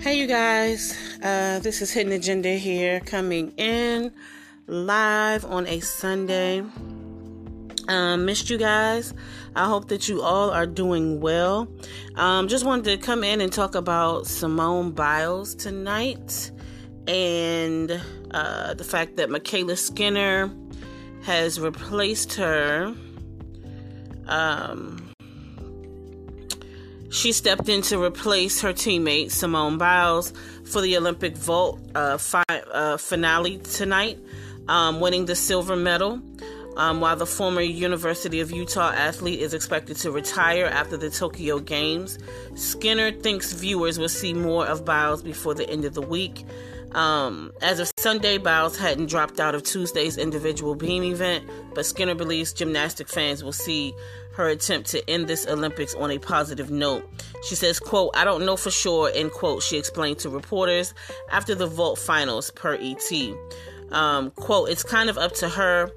Hey, you guys. Uh, this is Hidden Agenda here, coming in live on a Sunday. Um, missed you guys. I hope that you all are doing well. Um, just wanted to come in and talk about Simone Biles tonight and uh, the fact that MyKayla Skinner has replaced her. Um, she stepped in to replace her teammate Simone Biles for the Olympic vault uh, fi- uh, finale tonight, um, winning the silver medal. Um, while the former University of Utah athlete is expected to retire after the Tokyo Games, Skinner thinks viewers will see more of Biles before the end of the week. Um, as of Sunday, Biles hadn't dropped out of Tuesday's individual beam event, but Skinner believes gymnastic fans will see her attempt to end this Olympics on a positive note. She says, quote, I don't know for sure, end quote, she explained to reporters after the vault finals per ET. Um, quote, it's kind of up to her.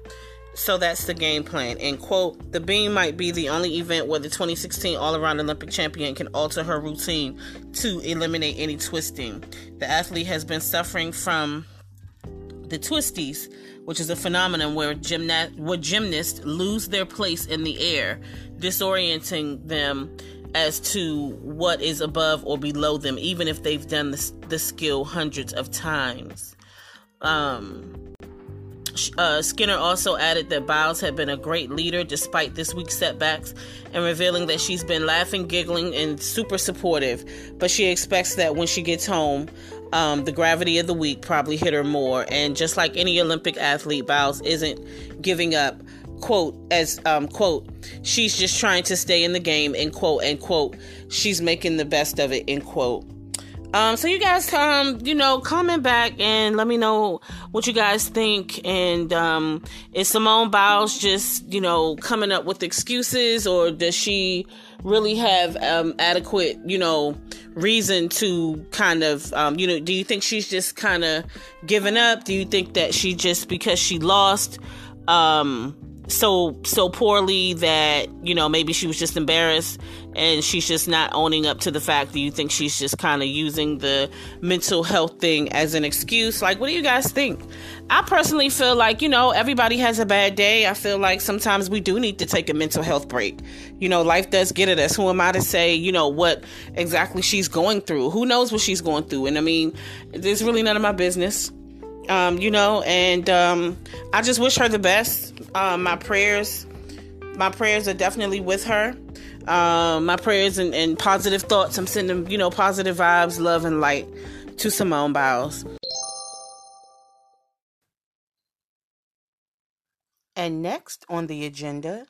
So that's the game plan. And quote, the beam might be the only event where the 2016 all around Olympic champion can alter her routine to eliminate any twisting. The athlete has been suffering from the twisties, which is a phenomenon where, gymna- where gymnasts lose their place in the air, disorienting them as to what is above or below them, even if they've done the, the skill hundreds of times. Um, uh, Skinner also added that Biles had been a great leader despite this week's setbacks and revealing that she's been laughing, giggling, and super supportive. But she expects that when she gets home, um, the gravity of the week probably hit her more. And just like any Olympic athlete, Biles isn't giving up. Quote as um, quote, she's just trying to stay in the game. And quote and quote, she's making the best of it. End quote. Um, so you guys, um, you know, comment back and let me know what you guys think. And um, is Simone Biles just, you know, coming up with excuses, or does she really have um, adequate, you know, reason to kind of, um, you know, do you think she's just kind of giving up? Do you think that she just because she lost, um, so so poorly that you know maybe she was just embarrassed and she's just not owning up to the fact that you think she's just kind of using the mental health thing as an excuse. Like what do you guys think? I personally feel like you know everybody has a bad day. I feel like sometimes we do need to take a mental health break. You know life does get at us. Who am i to say you know what exactly she's going through? Who knows what she's going through? And i mean it's really none of my business. Um, you know, and um, I just wish her the best. Um, my prayers, my prayers are definitely with her. Um, my prayers and, and positive thoughts. I'm sending, you know, positive vibes, love, and light to Simone Biles. And next on the agenda.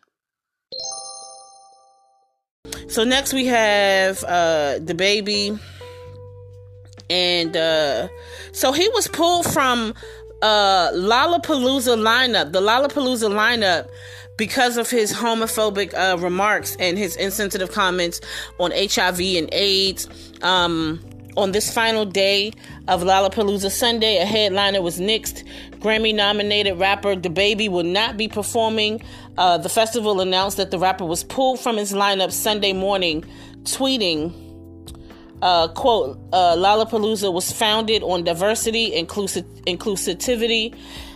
So next we have uh, baby, and uh, so he was pulled from uh, Lollapalooza lineup, the Lollapalooza lineup, because of his homophobic uh, remarks and his insensitive comments on HIV and AIDS. Um, on this final day of Lollapalooza Sunday, a headliner was nixed. Grammy nominated rapper DaBaby will not be performing. Uh, the festival announced that the rapper was pulled from his lineup Sunday morning, tweeting, uh, quote, uh, Lollapalooza was founded on diversity, inclusive, inclusivity,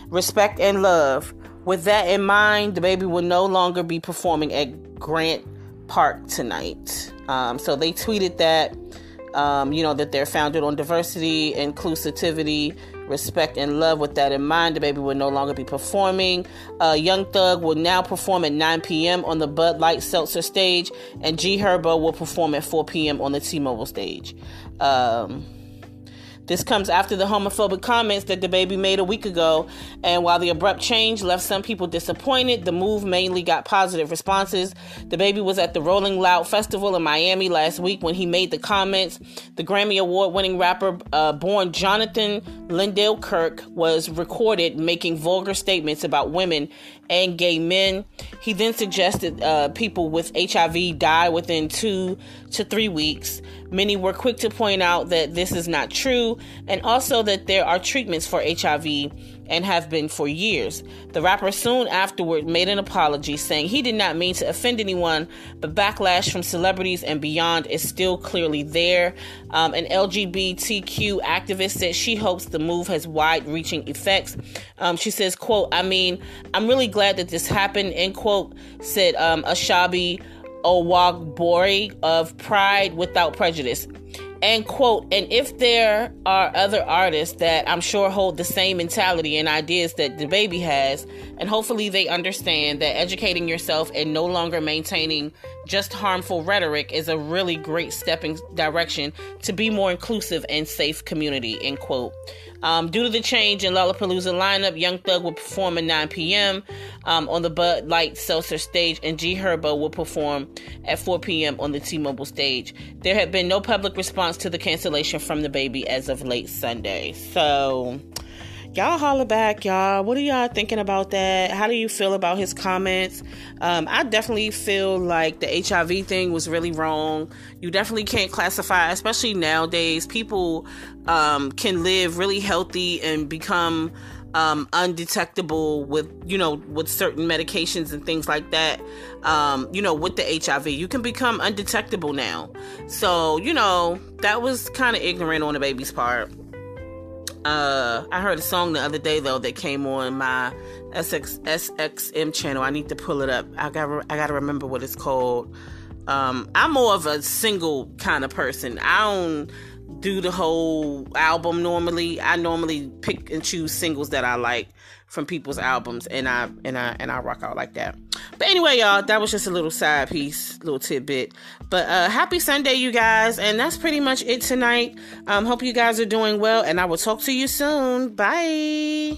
respect, and love. With that in mind, DaBaby will no longer be performing at Grant Park tonight. Um, so they tweeted that, um, you know, that they're founded on diversity, inclusivity, respect, and love. With that in mind, DaBaby will no longer be performing. Uh, Young Thug will now perform at 9 p.m. on the Bud Light Seltzer stage, and G Herbo will perform at 4 p.m. on the T-Mobile stage. Um, this comes after the homophobic comments that DaBaby made a week ago, and while the abrupt change left some people disappointed, the move mainly got positive responses. DaBaby was at the Rolling Loud Festival in Miami last week when he made the comments. The Grammy Award winning rapper uh, born Jonathan Lyndale Kirk was recorded making vulgar statements about women and gay men. He then suggested uh, people with HIV die within two to three weeks. Many were quick to point out that this is not true and also that there are treatments for HIV and have been for years. The rapper soon afterward made an apology saying he did not mean to offend anyone, but backlash from celebrities and beyond is still clearly there. Um, an LGBTQ activist said she hopes the move has wide-reaching effects. Um, she says, "quote I mean, I'm really glad that this happened." End quote. Said um, Ashabi Owagbori of Pride Without Prejudice and quote and if there are other artists that i'm sure hold the same mentality and ideas that DaBaby has and hopefully they understand that educating yourself and no longer maintaining just harmful rhetoric is a really great stepping direction to be more inclusive and safe community end quote um, due to the change in Lollapalooza lineup, Young Thug will perform at 9 p.m. Um, on the Bud Light Seltzer stage, and G Herbo will perform at 4 p.m. on the T-Mobile stage. There have been no public response to the cancellation from DaBaby as of late Sunday. So, y'all holler back, y'all. What are y'all thinking about that? How do you feel about his comments? Um, I definitely feel like the HIV thing was really wrong. You definitely can't classify, especially nowadays. People um, can live really healthy and become um, undetectable with you know with certain medications and things like that um, you know with the hiv you can become undetectable now so you know that was kind of ignorant on DaBaby's part uh, I heard a song the other day though that came on my SX, SXM channel. I need to pull it up. I got I got to remember what it's called. Um, I'm more of a single kind of person. I don't do the whole album normally. I normally pick and choose singles that I like from people's albums and I and I and I rock out like that. But anyway, y'all, that was just a little side piece, little tidbit. But uh happy Sunday, you guys, and that's pretty much it tonight. Um hope you guys are doing well and I will talk to you soon. Bye.